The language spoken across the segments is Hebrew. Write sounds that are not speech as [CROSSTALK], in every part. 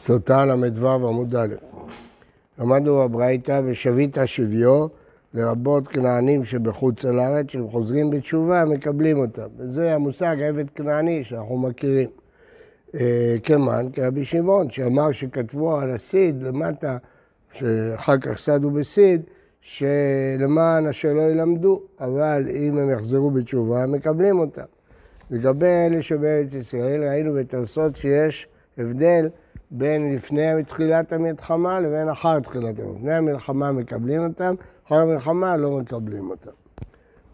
סוטה ל"ו עמוד א'. למדנו בברייתא ושבית שביו, לרבות כנענים שבחוץ לארץ, שהם חוזרים בתשובה, מקבלים אותם. וזה המושג עבד כנעני שאנחנו מכירים. אה, כמן, כרבי שמעון, שאמר שכתבו על הסיד למטה, שאחר כך סדו בסיד, שלמען אשר לא ילמדו, אבל אם הם יחזרו בתשובה, הם מקבלים אותם. לגבי אלה שבארץ ישראל, ראינו בתרסות שיש הבדל בין לפני תחילת המלחמה לבין אחר תחילת המלחמה. לפני המלחמה מקבלים אותם, אחר המלחמה לא מקבלים אותם.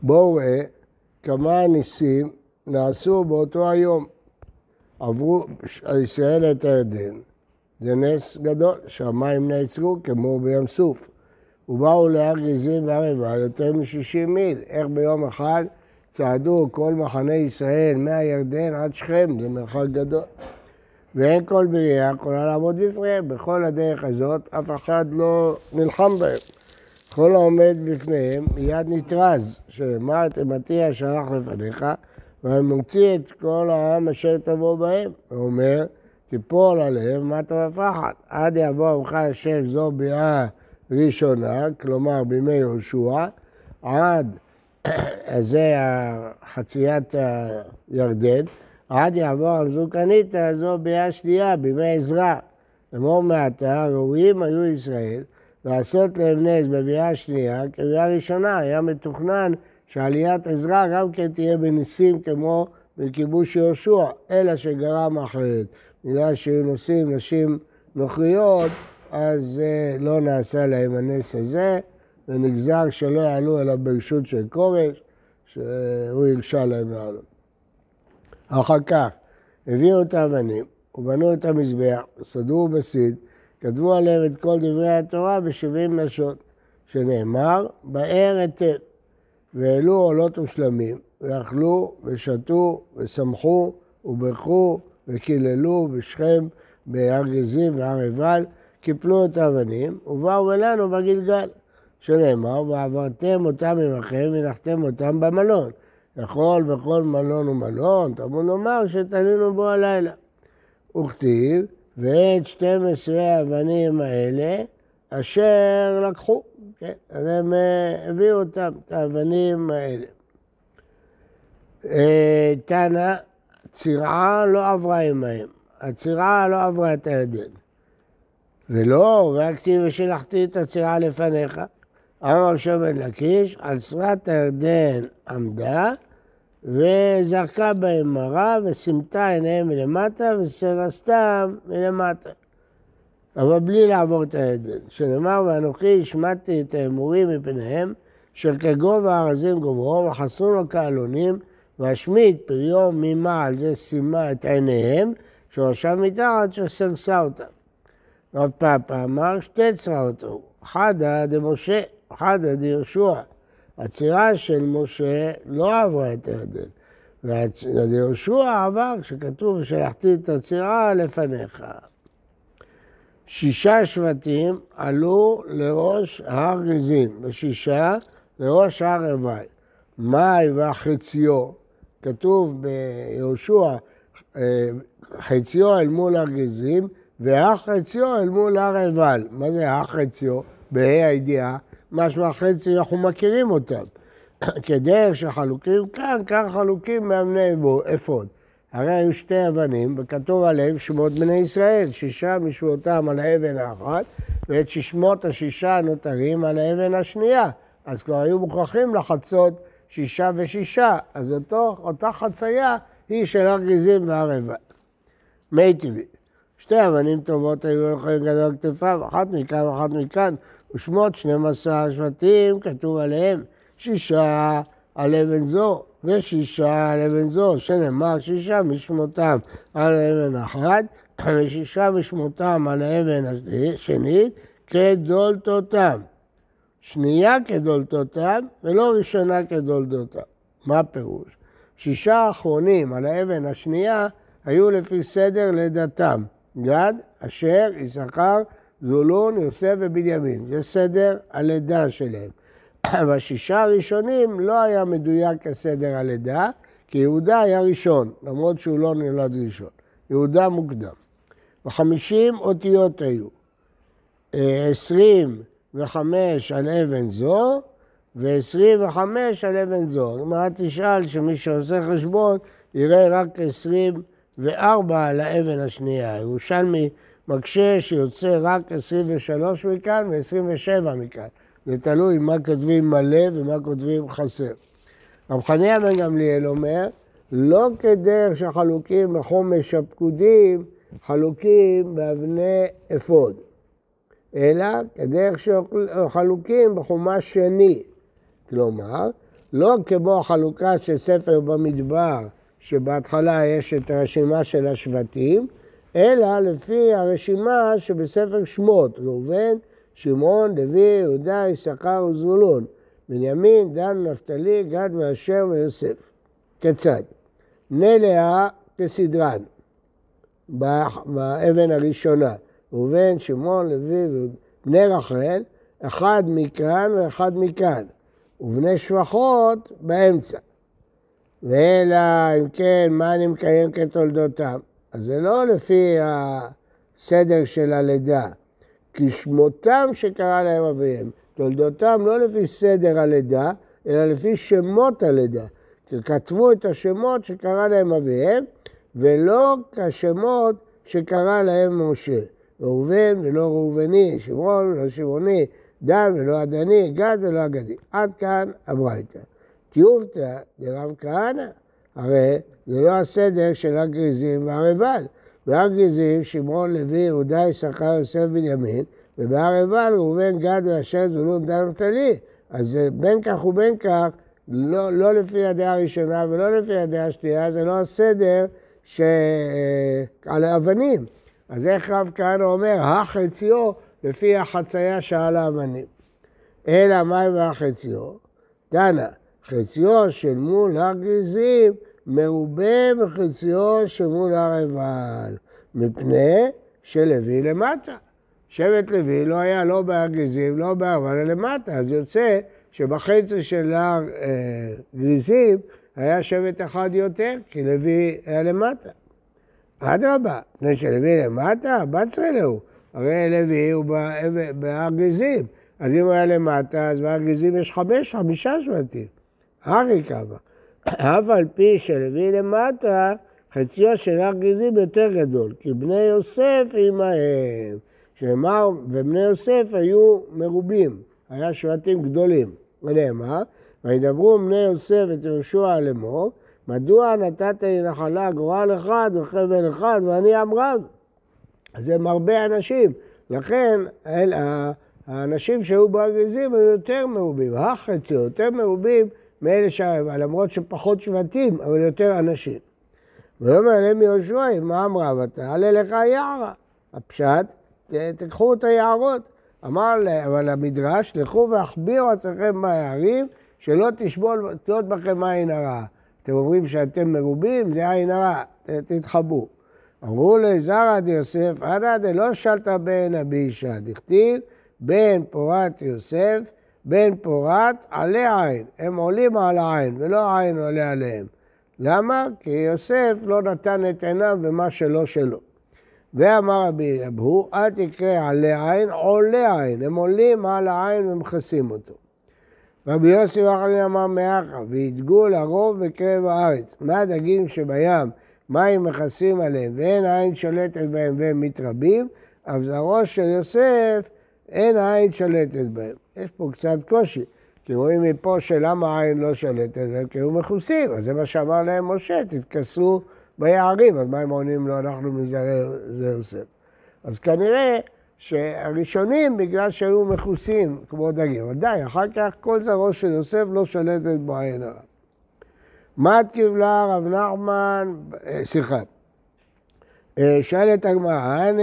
בואו ראה כמה ניסים נעשו באותו היום. עברו ישראל את הירדן, זה נס גדול, שהמים נעצרו כמו בים סוף. ובאו להר גזים והר עיבל יותר מ-60 מיל. איך ביום אחד צעדו כל מחנה ישראל מהירדן עד שכם, זה מרחק גדול. ואין כל בריאה יכולה לעמוד בפניהם. בכל הדרך הזאת אף אחד לא נלחם בהם. כל העומד בפניהם מיד נתרז, שאמר את אמתי אשלח לפניך, ומוציא את כל העם אשר תבוא בהם. הוא אומר, תיפול עליהם מטה ופחד, עד יבוא עמך אשר זו ביאה ראשונה, כלומר בימי יהושע, עד, [CLEARS THROAT] זה חציית הירדן, עד יעבור על זוקנית הזו ביאה שנייה, בימי עזרא. אמור מעתה, ראויים היו ישראל לעשות להם נס בביאה השנייה כביאה ראשונה. היה מתוכנן שעליית עזרא גם כן תהיה בניסים כמו בכיבוש יהושע, אלא שגרם אחרת. בגלל שהיו נושאים נשים נוכריות, אז לא נעשה להם הנס הזה, ונגזר שלא יעלו אלא ברשות של כורש, שהוא הרשה להם לעלות. אחר כך הביאו את האבנים ובנו את המזבח, סדרו בסיד, כתבו עליהם את כל דברי התורה בשבעים נשות, שנאמר, באר היטב, והעלו עולות ושלמים, ואכלו ושתו ושמחו וברכו וקיללו בשכם, בהר גזים והר עיבל, קיפלו את האבנים ובאו אלינו בגלגל, שנאמר, ועברתם אותם עמכם ונחתם אותם במלון. יכול בכל מלון ומלון, תמוד נאמר שתלינו בו הלילה. וכתיב, ואת 12 האבנים האלה אשר לקחו, כן, אז הם אה, הביאו אותם, את האבנים האלה. אה, תנא, צירעה לא עברה עמהם, הצירעה לא עברה את הירדן. ולא, והכתיב ושלחתי את הצירעה לפניך. אמר שמן לקיש, על שפת הירדן עמדה, וזרקה בהם מרה, וסימתה עיניהם מלמטה, וסרסתם מלמטה. אבל בלי לעבור את הירדן. שנאמר, ואנוכי השמטתי את האמורים מפניהם, אשר כגובה הארזים גוברו, וחסרו לו כעלונים, והשמיט פריו ממעל זה סימה את עיניהם, שורשם מתחת שסרסה אותם. רב פאפה אמר שתי צרעות הוא, חדא דמשה, חדא דיהושע. הצירה של משה לא עברה את הירדן. ויהושע עבר כשכתוב שלחתי את הצירה לפניך. שישה שבטים עלו לראש הר גזים, ושישה לראש הר עיבל. מאי והחציו, כתוב ביהושע, אה, חציו אל מול הר גזים, והחציו אל מול הר עיבל. מה זה החציו? בה"א הידיעה, משמע חצי אנחנו מכירים אותם. [CLEARS THROAT] כדרך שחלוקים כאן, כך חלוקים מאמני אפוד. הרי היו שתי אבנים, וכתוב עליהם שמות בני ישראל, שישה משמותם על האבן האחת, ואת ששמות השישה הנותרים על האבן השנייה. אז כבר היו מוכרחים לחצות שישה ושישה, אז אותו, אותה חצייה היא של הר גזים והר. מי טבעי. שתי אבנים טובות היו יכולים גדול כתפיו, אחת מכאן ואחת מכאן, ושמות 12 שבטים, כתוב עליהם שישה על אבן זו ושישה על אבן זו, שנאמר שישה משמותם על אבן אחת ושישה משמותם על האבן השנית כדולתותם. שנייה כדולתותם ולא ראשונה כדולתותם. מה הפירוש? שישה האחרונים על האבן השנייה היו לפי סדר לידתם. גד, אשר, יששכר, זולון, יוסף ובנימין. זה סדר הלידה שלהם. [CLEARS THROAT] בשישה הראשונים לא היה מדויק כסדר הלידה, כי יהודה היה ראשון, למרות שהוא לא נולד ראשון. יהודה מוקדם. וחמישים אותיות היו. אה, עשרים וחמש על אבן זו, ועשרים וחמש על אבן זו. הגמרא תשאל שמי שעושה חשבון יראה רק עשרים וארבע על האבן השנייה. ירושלמי מקשה שיוצא רק עשרים ושלוש מכאן ועשרים ושבע מכאן. זה תלוי מה כותבים מלא ומה כותבים חסר. רב חניה בן גמליאל אומר, לא כדרך שחלוקים בחומש הפקודים, חלוקים באבני אפוד, אלא כדרך שחלוקים בחומש שני. כלומר, לא כמו החלוקה של ספר במדבר, שבהתחלה יש את הרשימה של השבטים, אלא לפי הרשימה שבספר שמות, ראובן, שמעון, לוי, יהודה, יששכר וזבולון, בנימין, דן, נפתלי, גד ואשר ויוסף. כיצד? בני לאה כסדרן, באבן הראשונה, ראובן, שמעון, לוי, בני רחל, אחד מכאן ואחד מכאן, ובני שפחות באמצע. ואלא אם כן, מה אני מקיים כתולדותם? אז זה לא לפי הסדר של הלידה, כי שמותם שקרא להם אביהם. תולדותם לא לפי סדר הלידה, אלא לפי שמות הלידה. כי כתבו את השמות שקרא להם אביהם, ולא כשמות שקרא להם משה. ראובן ולא ראובני, שמעון ולא שמעוני, דן ולא עדני, גד ולא אגדי. עד כאן הברייתא. טיובתא דרב כהנא, הרי זה לא הסדר של הגריזים והרבל. בהר גריזים, שמעון, לוי, יהודה, יששכר, יוסף, בנימין, ובהר עיבל ראובן, גד ואשר, זבולון, דן ותלי. אז בין כך ובין כך, לא, לא לפי הדעה הראשונה ולא לפי הדעה השנייה, זה לא הסדר ש... אה, על האבנים. אז איך רב כהנא אומר, החציו לפי החצייה שעל האבנים. אלא מים והחציו? דנה, חציו של מול הר גריזים מרובה מחציו של מול הר עיבל, מפני שלוי למטה. שבט לוי לא היה לא בהר גריזים, לא בהר אלא למטה, אז יוצא שבחצי של הר אה, גריזים היה שבט אחד יותר, כי לוי היה למטה. אדרבה, מפני שלוי למטה, בצרי לו. הרי לוי הוא בהר גריזים. אז אם הוא היה למטה, אז בהר גריזים יש חמש, חמישה שבטים. הרי כמה. אף על פי שלוי למטה, חציו של הר גריזים יותר גדול, כי בני יוסף עמהם. שאמר, ובני יוסף היו מרובים, היה שבטים גדולים. ונאמר, וידברו בני יוסף את יהושע לאמור, מדוע נתת לי נחלה גורל אחד וחבל אחד ואני עם רב? זה מרבה אנשים, לכן אל, האנשים שהיו בארגזים היו יותר מרובים, החצי יותר מרובים מאלה שהיו, למרות שפחות שבטים, אבל יותר אנשים. ויאמר אליהם יהושע, מה אמרה? ותעלה לך יערה. הפשט, תקחו את היערות. אמר, אבל המדרש, לכו והחביאו עצמכם ביערים, שלא תשבול, בכם עין הרע. אתם אומרים שאתם מרובים, זה עין הרע, תתחבאו. אמרו לזרע דיוסף, אנא דלא שלת בן אבישע, דכתיב בן פורת יוסף, בן פורת עלי עין. הם עולים על העין, ולא העין עולה עליהם. למה? כי יוסף לא נתן את עיניו במה שלא שלו. ואמר רבי אבהו, אל תקרא עלי עין, עולה עין. הם עולים על העין ומכסים אותו. רבי יוסי וחנין אמר מאחה, וידגו לרוב בקרב הארץ. מה הדגים שבים, מים מכסים עליהם, ואין העין שולטת בהם והם מתרבים, אבזרו של יוסף, אין העין שולטת בהם. יש פה קצת קושי, כי רואים מפה שלמה העין לא שולטת בהם, כי היו מכוסים, אז זה מה שאמר להם משה, תתכסו ביערים, אז מה הם עונים לו, אנחנו מזרעי זה יוסף. אז כנראה שהראשונים, בגלל שהיו מכוסים כמו דגים, ודאי, אחר כך כל זרעו של יוסף לא שולטת בו עין הרע. מת קיבלה רב נחמן, אה, סליחה, אה, שואלת הגמרא, הנה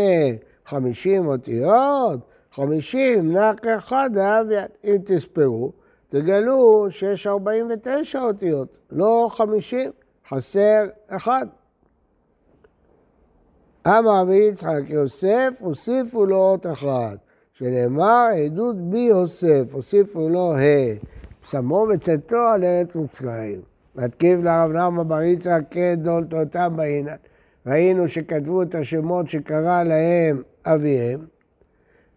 חמישים אותיות, חמישים אחד אביין. אם תספרו, תגלו שיש ארבעים ותשע אותיות, לא חמישים, חסר אחד. אמר רבי יצחק יוסף, הוסיפו לו אות אחת, שנאמר עדות בי יוסף, הוסיפו לו ה', שמו וצאתו על ארץ מצרים. מתקיף לרב נחמן בר יצחק כדולתותם בעינן. ראינו שכתבו את השמות שקרא להם אביהם,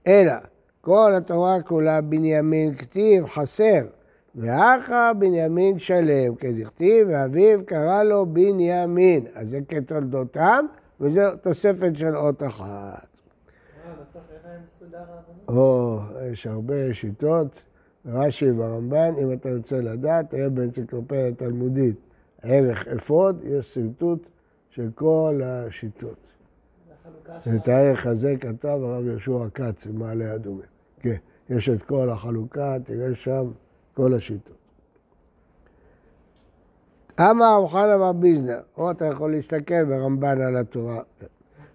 אלא כל התורה כולה בנימין כתיב חסר, ואחא בנימין שלם, כדכתיב, ואביו קרא לו בנימין. אז זה כתולדותם, וזו תוספת של אות אחת. או, יש הרבה שיטות, רש"י והרמב"ן, אם אתה רוצה לדעת, היה באנציקלופדיה תלמודית ערך אפוד, יש שרטוט של כל השיטות. את הערך הזה כתב הרב יהושע כץ במעלה אדומים. כן, יש את כל החלוקה, תראה שם כל השיטות. אמר חנא בר ביזנר, או אתה יכול להסתכל ברמב"ן על התורה.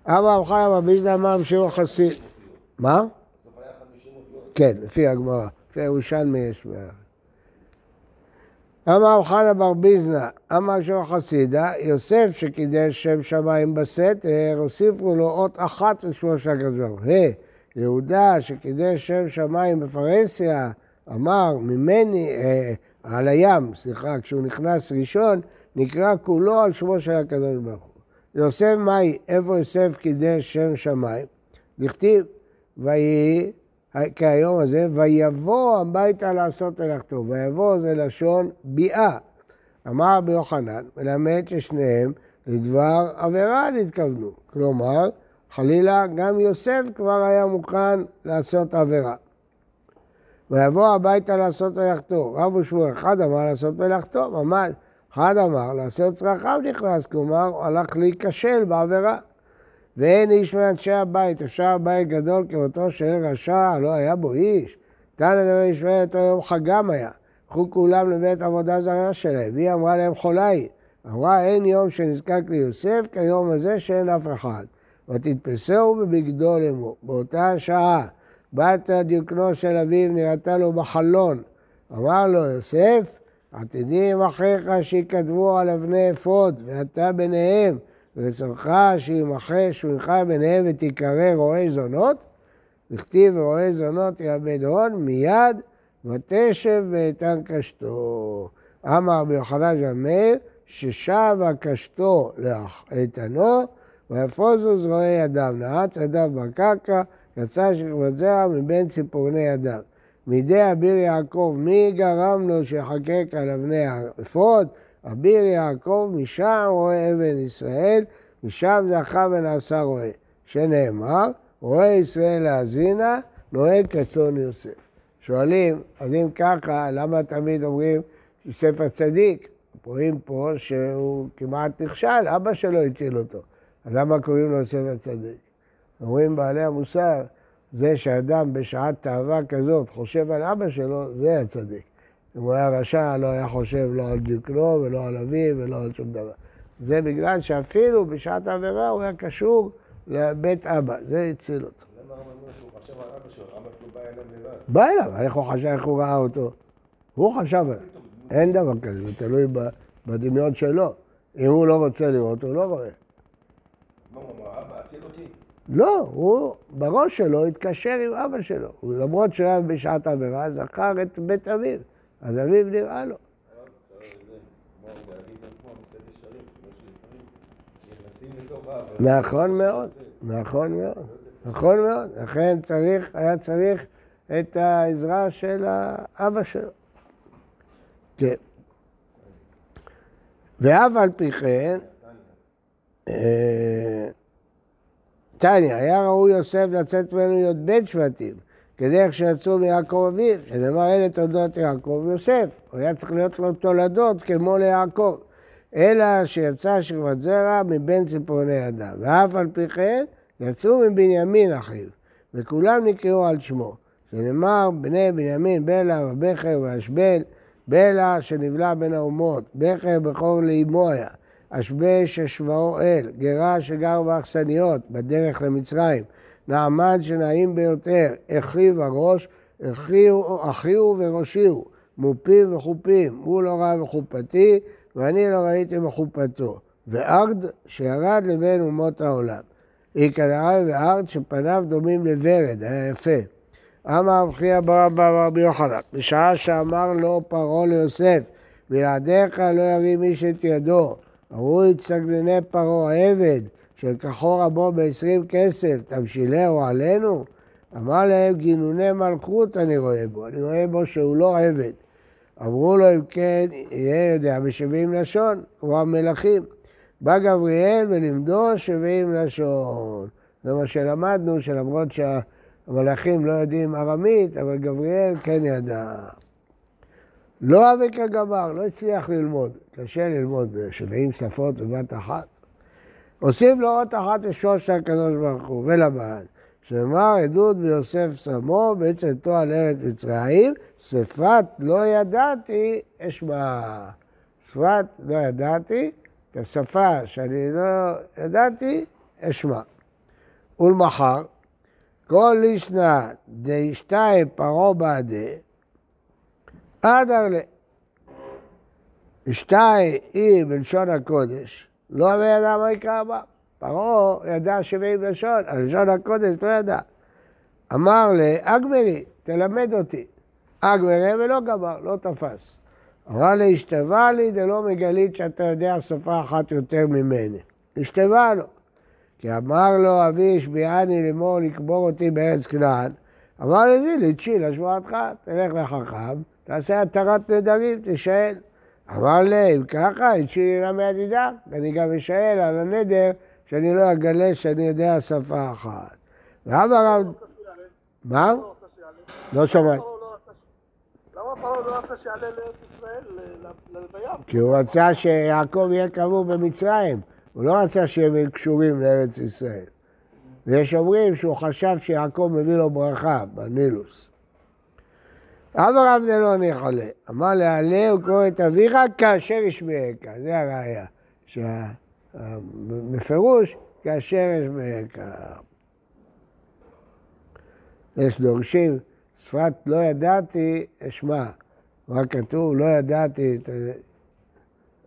אמר חנא בר ביזנר אמר בשביל חסיד. מה? כן, לפי הגמרא. לפי הירושלמי יש בערך. אמר חנא בר ביזנא, אמר שור חסידה, יוסף שקידש שם שמיים בסתר, הוסיפו לו אות אחת ושמו של הקדוש ברוך הוא. יהודה שקידש שם שמיים בפרהסיה, אמר ממני, אה, על הים, סליחה, כשהוא נכנס ראשון, נקרא כולו על שמו של הקדוש ברוך הוא. יוסף מהי, איפה יוסף קידש שם שמיים? נכתיב, ויהי כהיום הזה, ויבוא הביתה לעשות מלאכתו. ויבוא זה לשון ביאה. אמר רבי יוחנן, מלמד ששניהם לדבר עבירה נתכוונו. כלומר, חלילה, גם יוסף כבר היה מוכן לעשות עבירה. ויבוא הביתה לעשות מלאכתו. רב ושמואל, אחד אמר לעשות מלאכתו, ממש. אחד אמר לעשות צרכיו נכנס, כלומר, הלך להיכשל בעבירה. ואין איש מאנשי הבית, אפשר בית גדול כמותו של רשע, לא היה בו איש. תנא דבר ישראל אותו יום חגם היה. קחו כולם לבית עבודה זרה שלהם, והיא אמרה להם חולה היא. אמרה אין יום שנזקק ליוסף כיום הזה שאין אף אחד. ותתפסהו בבגדו לאמור. באותה שעה בת דיוקנו של אביו נראתה לו בחלון. אמר לו יוסף, עתידים אחיך שיכתבו על אבני אפוד, ואתה ביניהם. ורצונך שימחה שמך ביניהם ותיקרא רועה זונות, וכתיב רועה זונות יאבד הון מיד ותשב ואיתן קשתו. אמר רבי יוחנן ז'מאיר ששבה קשתו לאיתנו ויפוזו זרועי ידיו, נעץ ידיו בקרקע, יצא שכבת זרע מבין ציפורני ידיו. מידי אביר יעקב, מי גרם לו שיחקק על אבני האפוד? אביר יעקב, משם רואה אבן ישראל, משם זכה ונעשה רואה. שנאמר, רואה ישראל להאזינה, נוהג כצאן יוסף. שואלים, אז אם ככה, למה תמיד אומרים יוסף הצדיק? רואים פה שהוא כמעט נכשל, אבא שלו הציל אותו. אז למה קוראים לו יוסף הצדיק? אומרים בעלי המוסר, זה שאדם בשעת תאווה כזאת חושב על אבא שלו, זה הצדיק. אם הוא היה רשע, לא היה חושב לא על דיוקנו ולא על אביו ולא על שום דבר. זה בגלל שאפילו בשעת העבירה הוא היה קשור לבית אבא, זה הציל אותו. למה אומר שהוא חשב על אבא שלו? אבא שלו בא אליו לבד. בא אליו, איך הוא חשב, איך הוא ראה אותו? הוא חשב, אין דבר כזה, זה תלוי בדמיון שלו. אם הוא לא רוצה לראות, הוא לא רואה. מה הוא אמר, אבא, הציל אותי? לא, הוא בראש שלו התקשר עם אבא שלו. למרות שהוא היה בשעת עבירה, זכר את בית אביו. אז אביו נראה לו. נכון מאוד, נכון מאוד, נכון מאוד. לכן צריך, היה צריך את העזרה של האבא שלו. כן. ואף על פי כן, אה, תניא, היה ראוי יוסף לצאת ממנו י"ב שבטים. כדרך שיצאו מיעקב אביו, שנאמר אלה תולדות יעקב ויוסף, הוא היה צריך להיות לו תולדות כמו ליעקב, אלא שיצא שכבת זרע מבין ציפורני אדם, ואף על פי כן יצאו מבנימין אחיו, וכולם נקראו על שמו, שנאמר בני בנימין בלע ובכר ואשבל, בלע שנבלע בין האומות, בכר בכור לאמו היה, אשבל ששבעו אל, גרה שגר באכסניות בדרך למצרים, נעמד שנעים ביותר, אחיו הראש, אחיו וראשיו, מופים וחופים, הוא לא ראה בחופתי ואני לא ראיתי בחופתו. וארד שירד לבין אומות העולם. איקדרא וארד שפניו דומים לוורד, היה יפה. אמר רב חייא בר אבא רבי יוחנן, בשעה שאמר לו פרעה ליוסף, בלעדיך לא ירים איש את ידו. אמרו יצטגנני פרעה העבד, שלקחו רבו בעשרים כסף, תמשילהו עלינו? אמר להם, גינוני מלכות אני רואה בו, אני רואה בו שהוא לא עבד. אמרו לו, אם כן, יהיה יודע בשבעים לשון, כמו המלכים. בא גבריאל ולימדו שבעים לשון. זה מה שלמדנו, שלמרות שהמלאכים לא יודעים ארמית, אבל גבריאל כן ידע. לא אבי כגמר, לא הצליח ללמוד. קשה ללמוד ב-70 שפות בבת אחת. הוסיף לו עוד אחת לשלושת הקדוש ברוך הוא, ולמד. שנאמר עדות ביוסף סמו בצאתו על ארץ מצרים, שפת לא ידעתי אשמע. שפת לא ידעתי, בשפה שאני לא ידעתי, אשמע. ולמחר, כל לישנא דשתיים פרעה בעדה, עד ארלה. אשתי היא בלשון הקודש, לא ידע מה יקרא בה. פרעה ידע שבעים לשון, הלשון הקודש לא ידע. אמר לאגמרי, תלמד אותי. אגמרי ולא גמר, לא תפס. אמר לי, השתווה לי דלא מגלית שאתה יודע שפה אחת יותר ממני. השתווה לו. כי אמר לו אבי השביעני לאמור לקבור אותי בארץ כנען. אמר לזי, לתשי לשבועתך, תלך לחכם, תעשה התרת נדרים, תשאל. אמר לי, אם ככה, התשי לי למה ידידה, אני גם אשאל על הנדר שאני לא אגלה שאני יודע שפה אחת. רב... מה? לא שמעתי. למה פרעה לא רצה שיעלה לארץ ישראל, לים? כי הוא רצה שיעקב יהיה קבור במצרים. הוא לא רצה שהם קשורים לארץ ישראל. ויש אומרים שהוא חשב שיעקב מביא לו ברכה בנילוס. אבא רב זה לא נחלה. אמר לעלה וקורא את אביך כאשר ישמעך. זה הראייה. בפירוש, כאשר ישמעך. יש דורשים, שפת לא ידעתי, אשמע. מה כתוב? לא ידעתי את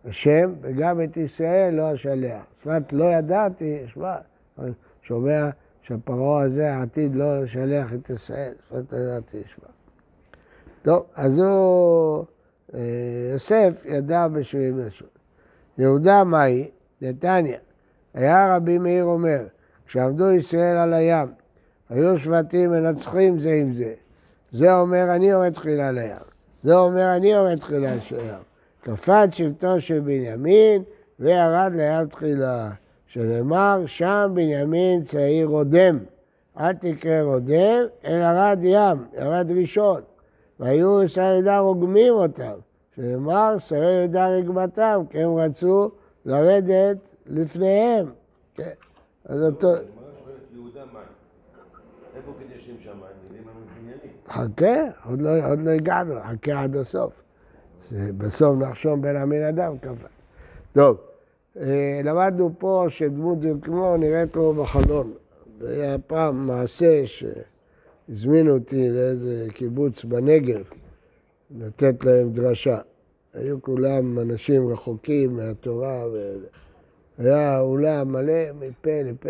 השם, וגם את ישראל לא אשלח. שפת לא ידעתי, אשמע. שומע שהפרעה הזה עתיד לא לשלח את ישראל, שפת לא ידעתי, אשמע. טוב, אז הוא, אה, יוסף ידע בשביעים לשון. יהודה מהי? נתניה. היה רבי מאיר אומר, כשעמדו ישראל על הים, היו שבטים מנצחים זה עם זה. זה אומר אני יורד תחילה לים. זה אומר אני יורד תחילה לים. קפץ שבטו של בנימין וירד לים תחילה. שנאמר, שם בנימין צעיר רודם. אל תקרא רודם, אלא רד ים, ירד ראשון. והיו שרי יהודה רוגמים אותם. שנאמר, שרי יהודה רגמתם, כי הם רצו לרדת לפניהם. כן. אז אותו... חכה, עוד לא, עוד לא הגענו, חכה עד הסוף. בסוף נחשום בין המין אדם כפה. טוב, אה, למדנו פה שדמות דקמו נראית לו בחלון. זה היה פעם מעשה שהזמינו אותי לאיזה קיבוץ בנגב לתת להם דרשה. היו כולם אנשים רחוקים מהתורה, והיה אולם מלא מפה לפה,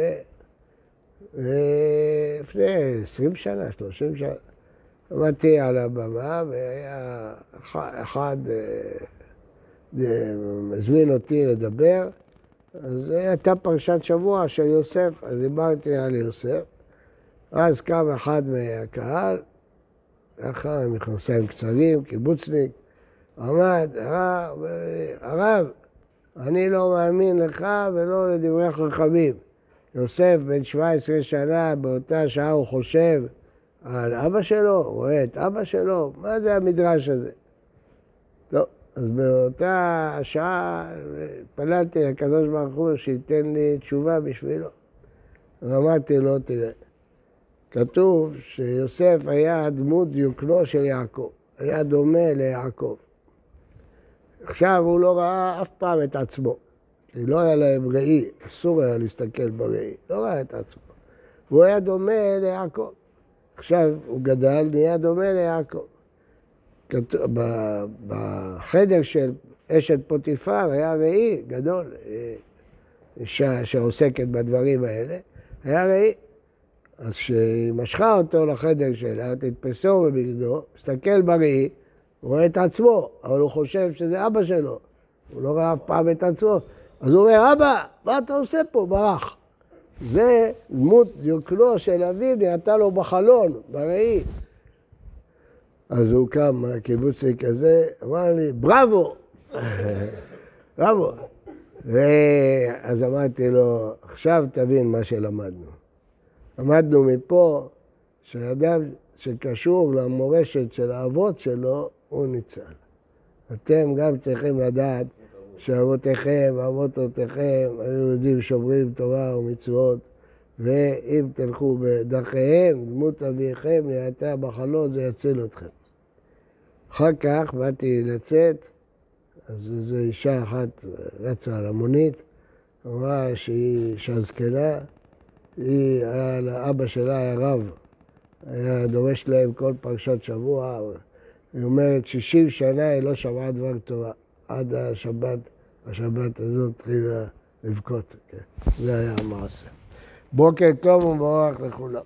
ולפני עשרים שנה, שלושים שנה, עמדתי על הבמה והיה אחד מזמין אה, אותי לדבר, אז הייתה פרשת שבוע של יוסף, אז דיברתי על יוסף. אז קם אחד מהקהל, עם מכנסיים קצרים, קיבוצניק, עמד, הרב, אני לא מאמין לך ולא לדברי חכמים. יוסף, בן 17 שנה, באותה שעה הוא חושב על אבא שלו, רואה את אבא שלו, מה זה המדרש הזה? לא, אז באותה שעה התפללתי לקדוש ברוך הוא שייתן לי תשובה בשבילו. אמרתי לו, תראה, כתוב שיוסף היה דמות דיוקנו של יעקב, היה דומה ליעקב. עכשיו הוא לא ראה אף פעם את עצמו, כי לא היה להם ראי, אסור היה להסתכל בראי, לא ראה את עצמו. והוא היה דומה ליעקב. עכשיו הוא גדל, נהיה דומה ליעקב. בחדר של אשת פוטיפר היה ראי גדול, אישה שעוסקת בדברים האלה, היה ראי. אז כשהיא משכה אותו לחדר שלה, תתפסו בבגדו, מסתכל בראי, רואה את עצמו, אבל הוא חושב שזה אבא שלו. הוא לא ראה אף פעם את עצמו. אז הוא אומר, אבא, מה אתה עושה פה? ברח. זה דמות דיוקנו של אביו נהייתה לו בחלון, בראי. אז הוא קם, הקיבוצניק הזה, אמר לי, בראבו! [LAUGHS] בראבו! אז אמרתי לו, עכשיו תבין מה שלמדנו. למדנו מפה שאדם שקשור למורשת של האבות שלו, הוא ניצל. אתם גם צריכים לדעת שאבותיכם, אבותותיכם, היו יהודים שומרים תורה ומצוות, ואם תלכו בדרכיהם, דמות אביכם נהייתה בחלון, זה יציל אתכם. אחר כך באתי לצאת, אז איזו אישה אחת רצה על המונית, אמרה שהיא אישה זקנה, היא, היה, אבא שלה היה רב, היה דורש להם כל פרשת שבוע, היא אומרת, 60 שנה היא לא שמעה דבר תורה, עד השבת, השבת הזאת התחילה לבכות, כן. זה היה המעשה. בוקר טוב ומבורך לכולם.